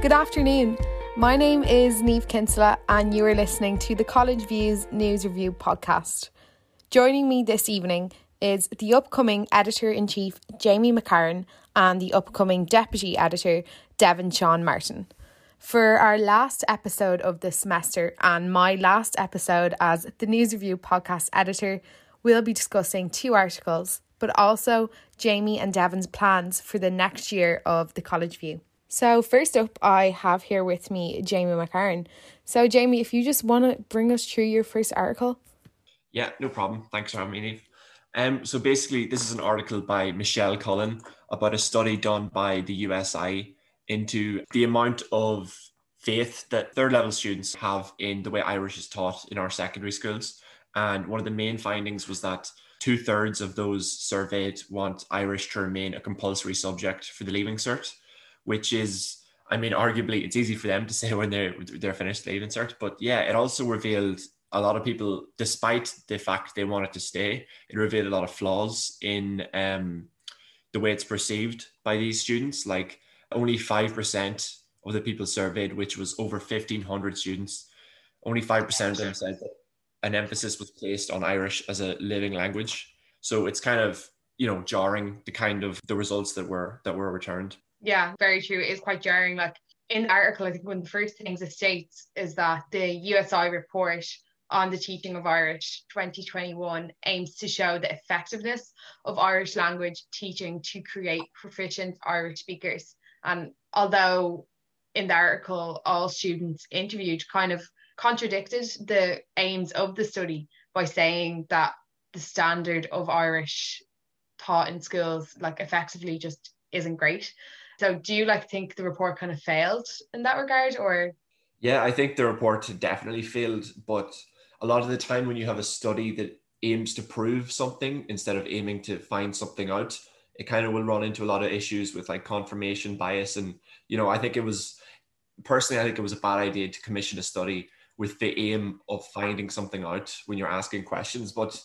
Good afternoon. My name is Niamh Kinsella, and you are listening to the College Views News Review podcast. Joining me this evening is the upcoming editor in chief, Jamie McCarron, and the upcoming deputy editor, Devin Sean Martin. For our last episode of this semester and my last episode as the News Review podcast editor, we'll be discussing two articles, but also Jamie and Devin's plans for the next year of the College View. So, first up, I have here with me Jamie McCarron. So, Jamie, if you just want to bring us through your first article. Yeah, no problem. Thanks for having me, Niamh. Um, so, basically, this is an article by Michelle Cullen about a study done by the USI into the amount of faith that third level students have in the way Irish is taught in our secondary schools. And one of the main findings was that two thirds of those surveyed want Irish to remain a compulsory subject for the Leaving Cert which is, I mean, arguably it's easy for them to say when they're they're finished leaving cert, but yeah, it also revealed a lot of people, despite the fact they wanted to stay, it revealed a lot of flaws in um, the way it's perceived by these students. Like only five percent of the people surveyed, which was over fifteen hundred students, only five percent of them said that an emphasis was placed on Irish as a living language. So it's kind of you know jarring the kind of the results that were that were returned. Yeah, very true. It is quite jarring. Like in the article, I think one of the first things it states is that the USI report on the teaching of Irish 2021 aims to show the effectiveness of Irish language teaching to create proficient Irish speakers. And although in the article, all students interviewed kind of contradicted the aims of the study by saying that the standard of Irish taught in schools like effectively just isn't great. So do you like think the report kind of failed in that regard or? Yeah, I think the report definitely failed, but a lot of the time when you have a study that aims to prove something instead of aiming to find something out, it kind of will run into a lot of issues with like confirmation bias. And, you know, I think it was personally, I think it was a bad idea to commission a study with the aim of finding something out when you're asking questions. But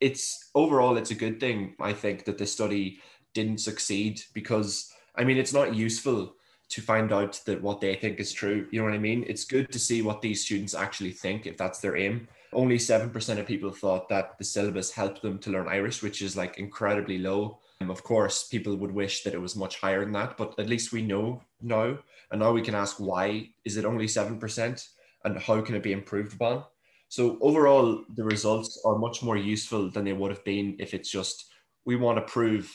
it's overall, it's a good thing, I think, that the study didn't succeed because I mean, it's not useful to find out that what they think is true. You know what I mean? It's good to see what these students actually think if that's their aim. Only 7% of people thought that the syllabus helped them to learn Irish, which is like incredibly low. Um, of course, people would wish that it was much higher than that, but at least we know now. And now we can ask why is it only 7% and how can it be improved upon? So overall, the results are much more useful than they would have been if it's just we want to prove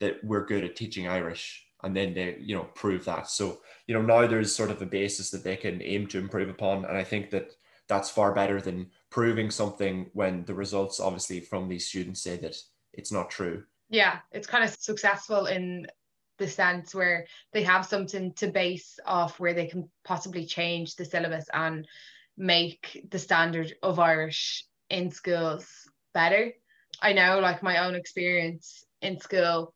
that we're good at teaching Irish and then they you know prove that. So you know now there's sort of a basis that they can aim to improve upon and i think that that's far better than proving something when the results obviously from these students say that it's not true. Yeah it's kind of successful in the sense where they have something to base off where they can possibly change the syllabus and make the standard of irish in schools better. I know like my own experience in school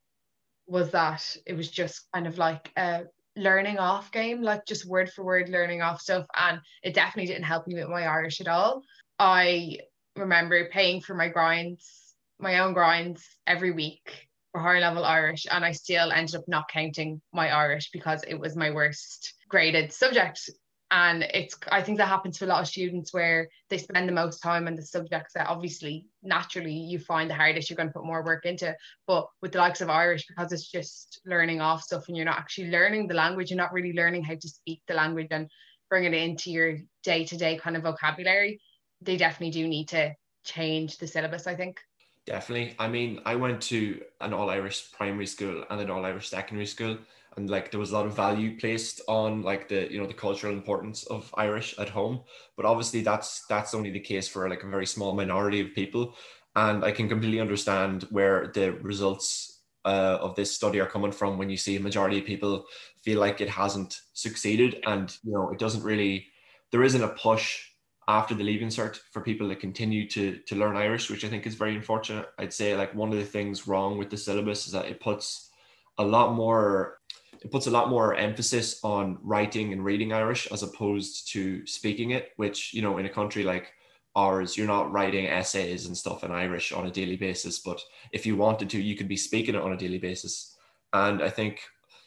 was that it was just kind of like a learning off game, like just word for word learning off stuff. And it definitely didn't help me with my Irish at all. I remember paying for my grinds, my own grinds every week for higher level Irish, and I still ended up not counting my Irish because it was my worst graded subject and it's i think that happens to a lot of students where they spend the most time on the subjects that obviously naturally you find the hardest you're going to put more work into. But with the likes of irish because it's just learning off stuff and you're not actually learning the language you're not really learning how to speak the language and bringing it into your day-to-day kind of vocabulary they definitely do need to change the syllabus i think. Definitely. I mean i went to an all irish primary school and an all irish secondary school and like there was a lot of value placed on like the you know the cultural importance of Irish at home. But obviously that's that's only the case for like a very small minority of people. And I can completely understand where the results uh, of this study are coming from when you see a majority of people feel like it hasn't succeeded and you know it doesn't really there isn't a push after the leaving cert for people to continue to to learn Irish, which I think is very unfortunate. I'd say like one of the things wrong with the syllabus is that it puts a lot more it puts a lot more emphasis on writing and reading Irish as opposed to speaking it, which, you know, in a country like ours, you're not writing essays and stuff in Irish on a daily basis. But if you wanted to, you could be speaking it on a daily basis. And I think,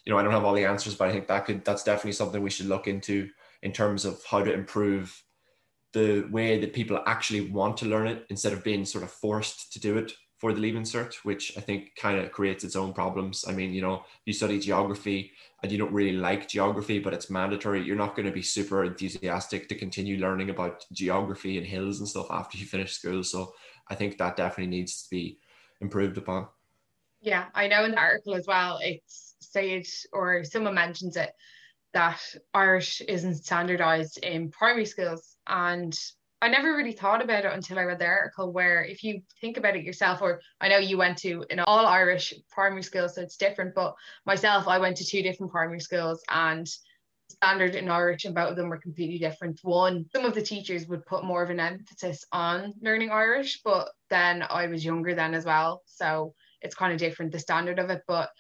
you know, I don't have all the answers, but I think that could that's definitely something we should look into in terms of how to improve the way that people actually want to learn it instead of being sort of forced to do it for the Leaving Cert, which I think kind of creates its own problems. I mean, you know, you study geography and you don't really like geography, but it's mandatory, you're not going to be super enthusiastic to continue learning about geography and hills and stuff after you finish school. So I think that definitely needs to be improved upon. Yeah, I know in the article as well, it's said, or someone mentions it, that Irish isn't standardized in primary schools. And I never really thought about it until I read the article where if you think about it yourself, or I know you went to an all Irish primary school, so it's different, but myself, I went to two different primary schools and standard in Irish and both of them were completely different. One, some of the teachers would put more of an emphasis on learning Irish, but then I was younger then as well. So it's kind of different, the standard of it. But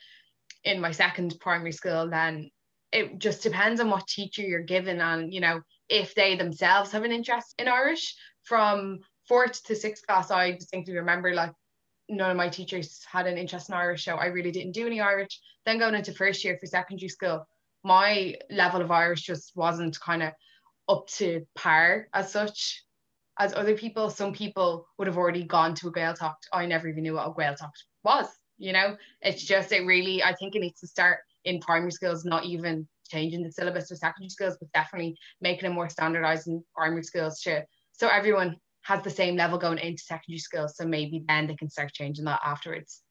in my second primary school, then it just depends on what teacher you're given and, you know, if they themselves have an interest in Irish. From fourth to sixth class, I distinctly remember like none of my teachers had an interest in Irish, so I really didn't do any Irish. Then going into first year for secondary school, my level of Irish just wasn't kind of up to par as such as other people. Some people would have already gone to a Gaeltacht. I never even knew what a Gaeltacht was. You know, it's just it really. I think it needs to start in primary schools, not even changing the syllabus for secondary schools, but definitely making it more standardized in primary schools too. so everyone has the same level going into secondary schools. So maybe then they can start changing that afterwards.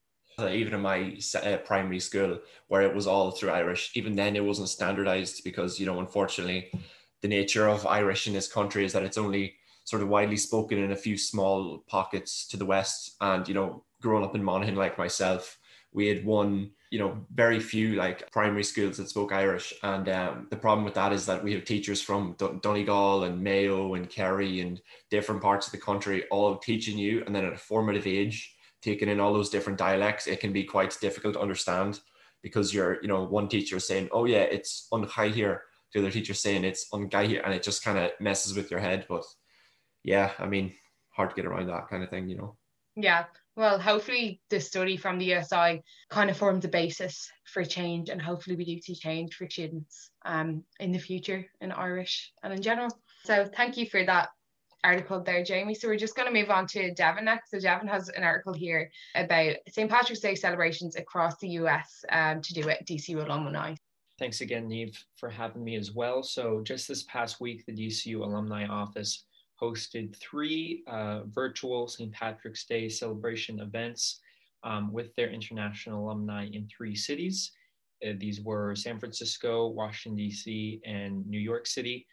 Even in my uh, primary school, where it was all through Irish, even then it wasn't standardized because, you know, unfortunately, the nature of Irish in this country is that it's only sort of widely spoken in a few small pockets to the west. And, you know, growing up in Monaghan like myself, we had one you know very few like primary schools that spoke irish. And um, the problem with that is that we have teachers from donegal and mayo and kerry and different parts of the country all teaching you. And then at a formative age taking in all those different dialects it can be quite difficult to understand because you're you know one teacher saying oh yeah it's on high here. The other teacher saying it's on guy here. And it just kind of messes with your head. But yeah i mean hard to get around that kind of thing you know? Yeah well, hopefully the study from the USI kind of forms a basis for change and hopefully we do see change for students um, in the future in Irish and in general. So thank you for that article there, Jamie. So we're just going to move on to Devin next. So Devin has an article here about St. Patrick's Day celebrations across the US um, to do with DCU alumni. Thanks again, Niamh, for having me as well. So just this past week, the DCU Alumni Office hosted three uh, virtual St. Patrick's Day celebration events um, with their international alumni in three cities. Uh, these were San Francisco, Washington, D.C., and New York City.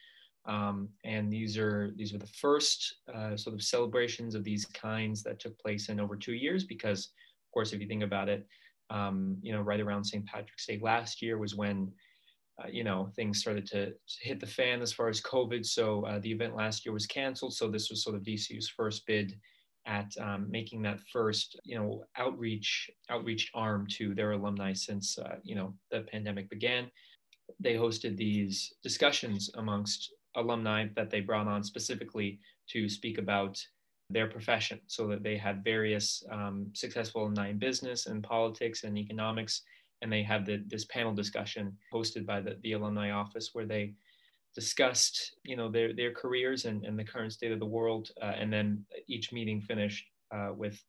Um, and these are these were the first uh, sort of celebrations of these kinds that took place in over two years because of course if you think about it um, you know right around st patrick's day last year was when uh, you know, things started to hit the fan as far as COVID. So uh, the event last year was canceled. So this was sort of DCU's first bid at um, making that first, you know, outreach outreach arm to their alumni since uh, you know the pandemic began. They hosted these discussions amongst alumni that they brought on specifically to speak about their profession, so that they had various um, successful alumni in business and politics and economics and they had the, this panel discussion hosted by the, the alumni office where they discussed you know their, their careers and, and the current state of the world uh, and then each meeting finished uh, with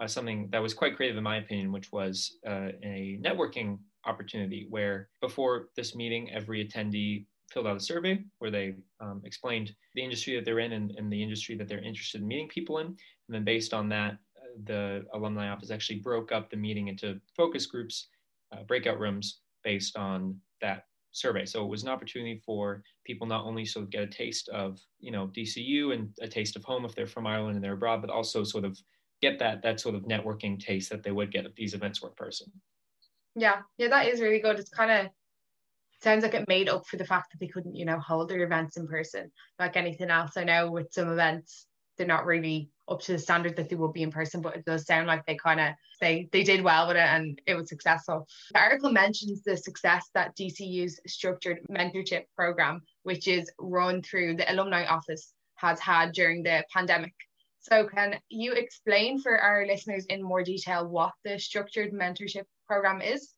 uh, something that was quite creative in my opinion which was uh, a networking opportunity where before this meeting every attendee filled out a survey where they um, explained the industry that they're in and, and, the industry that they're interested in meeting people in. And then based on that uh, the alumni office actually broke up the meeting into focus groups uh, breakout rooms based on that survey. So it was an opportunity for people not only of get a taste of, you know, DCU and a taste of home if they're from Ireland and they're abroad, but also sort of get that that sort of networking taste that they would get if these events were in person. Yeah, yeah, that is really good. It's kind of sounds like it made up for the fact that they couldn't, you know, hold their events in person like anything else. I know with some events they're not really up to the standard that they would be in person, but it does sound like they kind of they they did well with it and it was successful. The article mentions the success that DCU's structured mentorship program, which is run through the alumni office, has had during the pandemic. So can you explain for our listeners in more detail what the structured mentorship program is?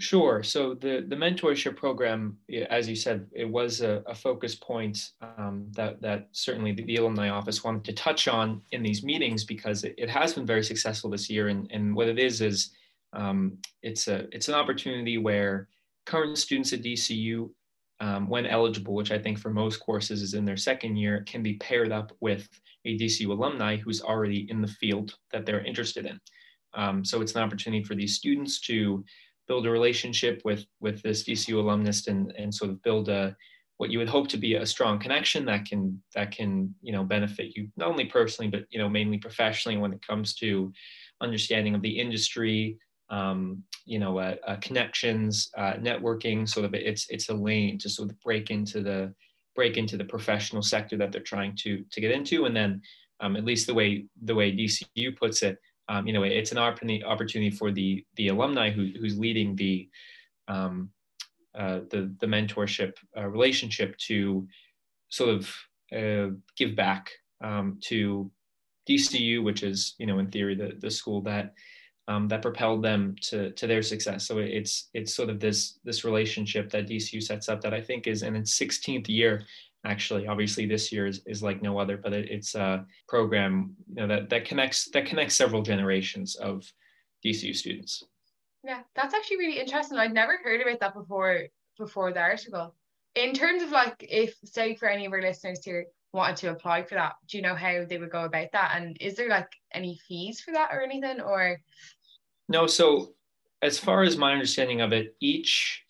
Sure. So the the mentorship program, as you said, it was a, a focus point um, that that certainly the, the, alumni office wanted to touch on in these meetings because it, it has been very successful this year. And, and what it is is um, it's a it's an opportunity where current students at DCU, um, when eligible, which I think for most courses is in their second year, can be paired up with a DCU alumni who's already in the field that they're interested in. Um, so it's an opportunity for these students to build a relationship with with this DCU alumnus and and sort of build a what you would hope to be a strong connection that can that can you know benefit you not only personally but you know mainly professionally when it comes to understanding of the industry um, you know uh, uh, connections uh, networking sort of it's it's a lane to sort of break into the break into the professional sector that they're trying to to get into. And then um, at least the way the way DCU puts it um, you know, it's an opportunity for the the alumni who, who's leading the um, uh, the the mentorship uh, relationship to sort of uh, give back um, to DCU, which is you know in theory the the school that um, that propelled them to to their success. So it's it's sort of this this relationship that DCU sets up that I think is in its 16th year actually obviously this year is, is like no other but it, it's a program you know that that connects that connects several generations of dcu students. Yeah that's actually really interesting. I'd never heard about that before before the article. In terms of like if say for any of our listeners here wanted to apply for that do you know how they would go about that? And is there like any fees for that or anything or? No so as far as my understanding of it each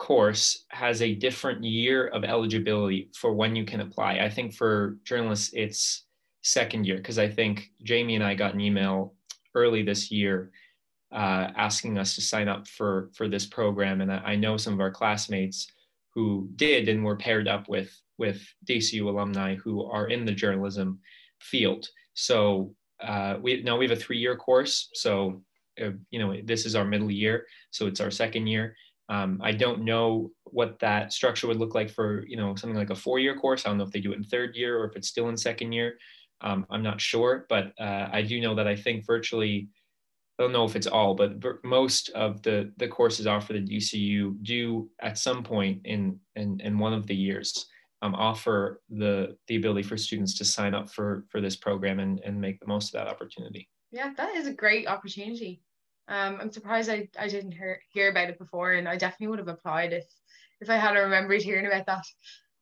course has a different year of eligibility for when you can apply. I think for journalists, it's second year because I think Jamie and I got an email early this year uh, asking us to sign up for for this program, and I, know some of our classmates who did and were paired up with with DCU alumni who are in the journalism field. So uh, we now we have a three year course. So uh, you know this is our middle year, so it's our second year um, I don't know what that structure would look like for you know something like a four-year course. I don't know if they do it in third year or if it's still in second year. Um, I'm not sure, but uh, I do know that I think virtually, I don't know if it's all, but most of the the courses offered at DCU do at some point in in, in one of the years um, offer the the ability for students to sign up for for this program and and make the most of that opportunity. Yeah, that is a great opportunity. Um, I'm surprised I, I didn't hear, hear about it before, and I definitely would have applied if if I had remembered hearing about that.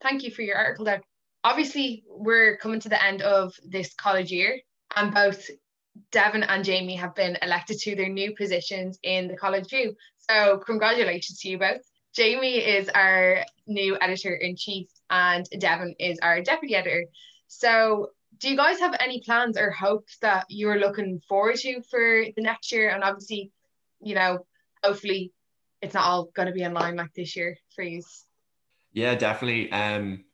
Thank you for your article there. Obviously, we're coming to the end of this college year, and both Devin and Jamie have been elected to their new positions in the College View. So, congratulations to you both. Jamie is our new editor in chief, and Devin is our deputy editor. So, do you guys have any plans or hopes that you're looking forward to for the next year? And obviously, you know, hopefully it's not all going to be in line like this year for you. Yeah, definitely. Um,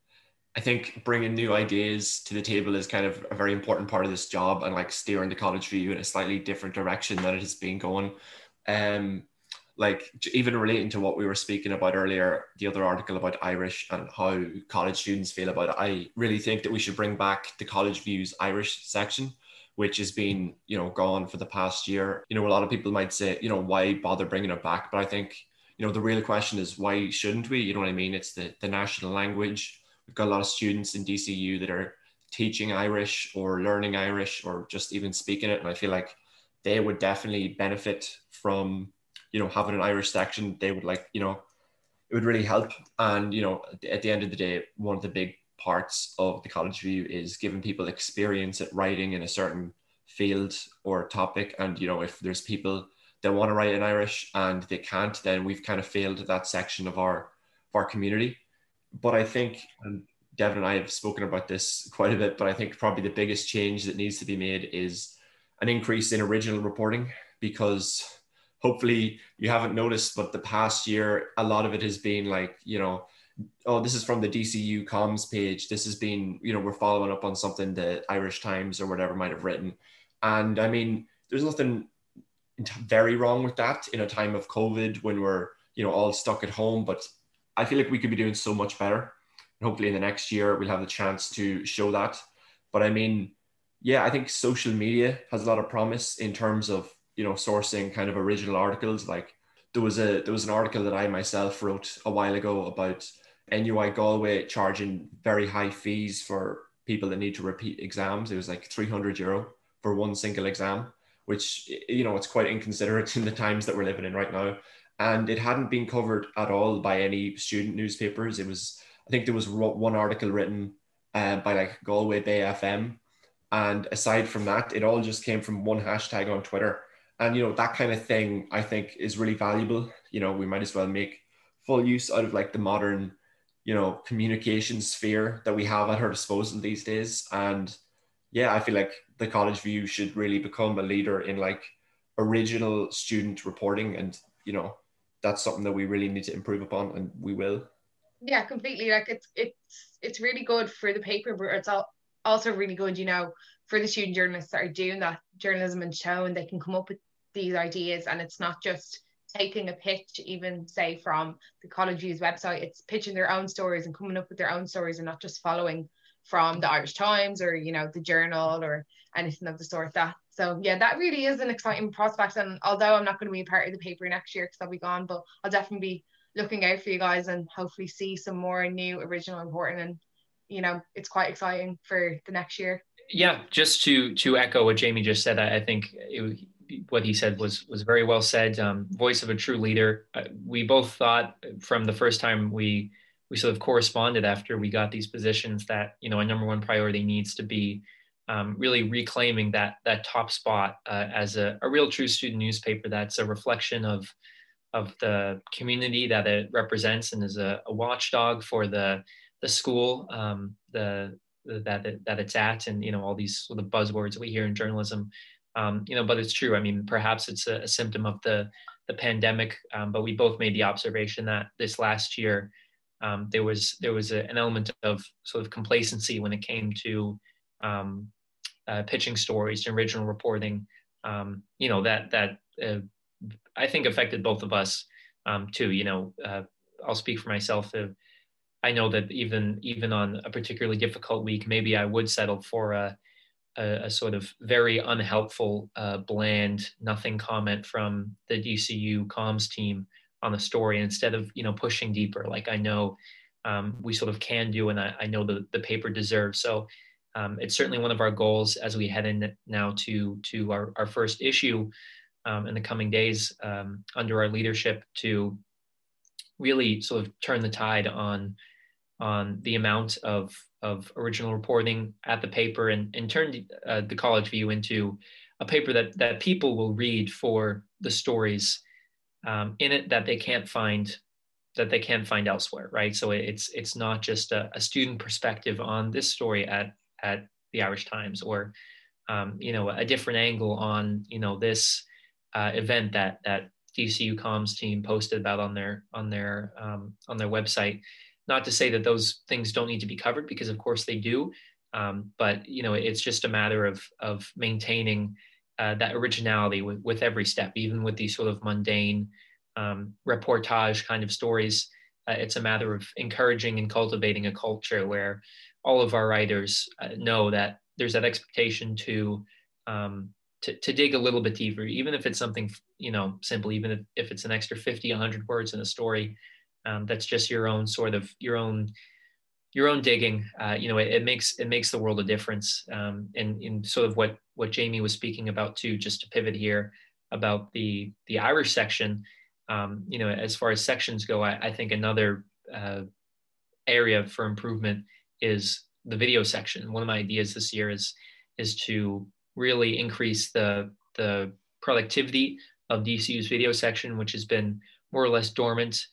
I think bringing new ideas to the table is kind of a very important part of this job and like steering the college view in a slightly different direction than it has been going. Um, like even relating to what we were speaking about earlier, the other article about Irish and how college students feel about it, I really think that we should bring back the College Views Irish section, which has been, you know, gone for the past year. You know, a lot of people might say, you know, why bother bringing it back? But I think, you know, the real question is why shouldn't we? You know what I mean? It's the, the national language. We've got a lot of students in DCU that are teaching Irish or learning Irish or just even speaking it. And I feel like they would definitely benefit from you know having an Irish section, they would like you know it would really help. And you know at the end of the day, one of the big parts of the college view is giving people experience at writing in a certain field or topic. And you know if there's people that want to write in Irish and they can't, then we've kind of failed that section of our of our community. But I think, and Devin and I have spoken about this quite a bit, but I think probably the biggest change that needs to be made is an increase in original reporting because hopefully you haven't noticed, but the past year, a lot of it has been like, you know, oh, this is from the DCU comms page. This has been, you know, we're following up on something the Irish Times or whatever might have written. And I mean, there's nothing very wrong with that in a time of COVID when we're, you know, all stuck at home. But I feel like we could be doing so much better. And hopefully in the next year, we'll have the chance to show that. But I mean, yeah, I think social media has a lot of promise in terms of you know sourcing kind of original articles like there was a there was an article that I myself wrote a while ago about NUI Galway charging very high fees for people that need to repeat exams. It was like 300 euro for one single exam, which you know it's quite inconsiderate in the times that we're living in right now. And it hadn't been covered at all by any student newspapers. It was I think there was one article written uh, by like Galway Bay FM, and aside from that, it all just came from one hashtag on Twitter and you know that kind of thing i think is really valuable. You know we might as well make full use out of like the modern you know communication sphere that we have at our disposal these days. And yeah i feel like the college view should really become a leader in like original student reporting. And you know that's something that we really need to improve upon and we will. Yeah completely. Like it's it's it's really good for the paper but it's also really good you know for the student journalists that are doing that journalism and show and they can come up with these ideas. And it's not just taking a pitch even say from the college views website it's pitching their own stories and coming up with their own stories and not just following from the irish times or you know the journal or anything of the sort that. So yeah that really is an exciting prospect. And although i'm not going to be a part of the paper next year because i'll be gone but i'll definitely be looking out for you guys and hopefully see some more new original reporting and you know it's quite exciting for the next year yeah, just to to echo what Jamie just said, I, I think it, what he said was was very well said. Um, voice of a true leader. Uh, we both thought from the first time we we sort of corresponded after we got these positions that you know a number one priority needs to be um, really reclaiming that that top spot uh, as a, a real true student newspaper that's a reflection of of the community that it represents and is a, a watchdog for the the school, um, the that it, that it's at, and you know all these sort of buzzwords we hear in journalism. Um, you know, but it's true. I mean, perhaps it's a, a symptom of the the pandemic. Um, but we both made the observation that this last year um, there was there was a, an element of sort of complacency when it came to um, uh, pitching stories and original reporting. Um, you know that that uh, I think affected both of us um, too. You know, uh, I'll speak for myself. I know that even even on a particularly difficult week, maybe I would settle for a a, a sort of very unhelpful, uh, bland, nothing comment from the DCU comms team on the story instead of you know pushing deeper, like I know um, we sort of can do, and I, I know the the paper deserves. So um, it's certainly one of our goals as we head in now to to our, our first issue um, in the coming days um, under our leadership to really sort of turn the tide on on the amount of, of original reporting at the paper and, and turned uh, the College View into a paper that, that people will read for the stories um, in it that they can't find that they can't find elsewhere, right? So it's it's not just a, a student perspective on this story at at the Irish Times or um, you know a different angle on you know this uh, event that that DCU comms team posted about on their on their um, on their website. Not to say that those things don't need to be covered, because of course they do. Um, but you know, it's just a matter of of maintaining uh, that originality with, with every step, even with these sort of mundane um, reportage kind of stories. Uh, it's a matter of encouraging and cultivating a culture where all of our writers uh, know that there's that expectation to, um, to to dig a little bit deeper, even if it's something you know simple, even if, if it's an extra 50, 100 words in a story um, that's just your own sort of your own your own digging. Uh, you know it, it, makes it makes the world a difference. Um, in in sort of what what jamie was speaking about too just to pivot here about the the irish section. Um, you know as far as sections go i, I think another uh, area for improvement is the video section. One of my ideas this year is is to really increase the the productivity of dcu's video section which has been more or less dormant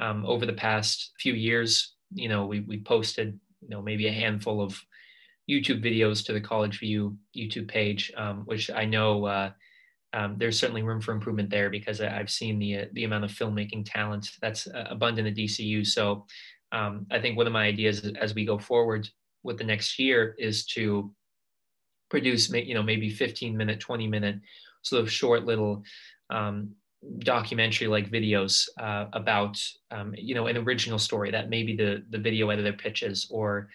um, over the past few years. You know, we, we posted, you know, maybe a handful of YouTube videos to the College View YouTube page, um, which I know uh, um, there's certainly room for improvement there because I've seen the uh, the amount of filmmaking talent that's uh, abundant at DCU. So um, I think one of my ideas as we go forward with the next year is to produce, you know, maybe 15 minute, 20 minute sort of short little um, documentary like videos uh, about um, you know an original story that maybe the the video editor pitches or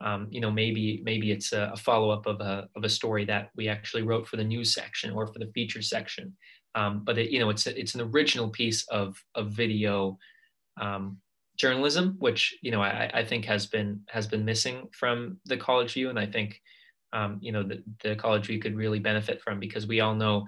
um, you know maybe maybe it's a, a follow-up of a, of a story that we actually wrote for the news section or for the feature section. Um, but it, you know, it's a, it's an original piece of of video um, journalism, which you know I, I think has been has been missing from the College View, and I think um, you know the, the College View could really benefit from because we all know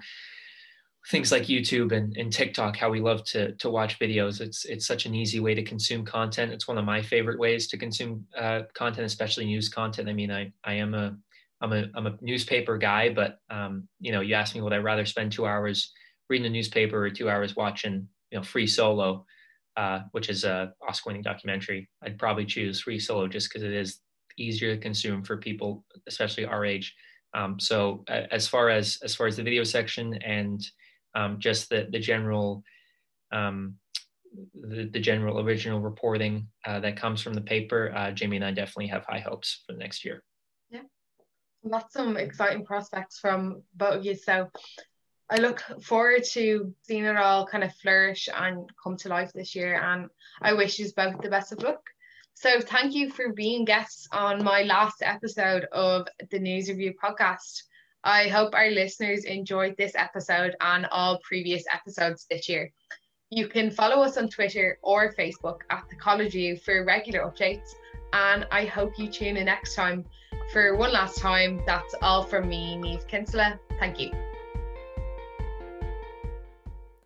things like YouTube and, and TikTok, how we love to to watch videos. It's it's such an easy way to consume content. It's one of my favorite ways to consume uh, content, especially news content. I mean, I I am a I'm a I'm a newspaper guy, but um, you know, you ask me would I rather spend two hours reading a newspaper or two hours watching you know Free Solo, uh, which is a Oscar-winning documentary. I'd probably choose Free Solo just because it is easier to consume for people, especially our age. Um, so as far as as far as the video section and um, just the the general um, the, the general original reporting uh, that comes from the paper, uh, Jamie and I definitely have high hopes for the next year. Yeah, that's some exciting prospects from both of you. So I look forward to seeing it all kind of flourish and come to life this year. And I wish you both the best of luck. So thank you for being guests on my last episode of the News Review podcast. I hope our listeners enjoyed this episode and all previous episodes this year. You can follow us on Twitter or Facebook at the College View for regular updates. And I hope you tune in next time for one last time. That's all from me, Niamh Kinsella. Thank you.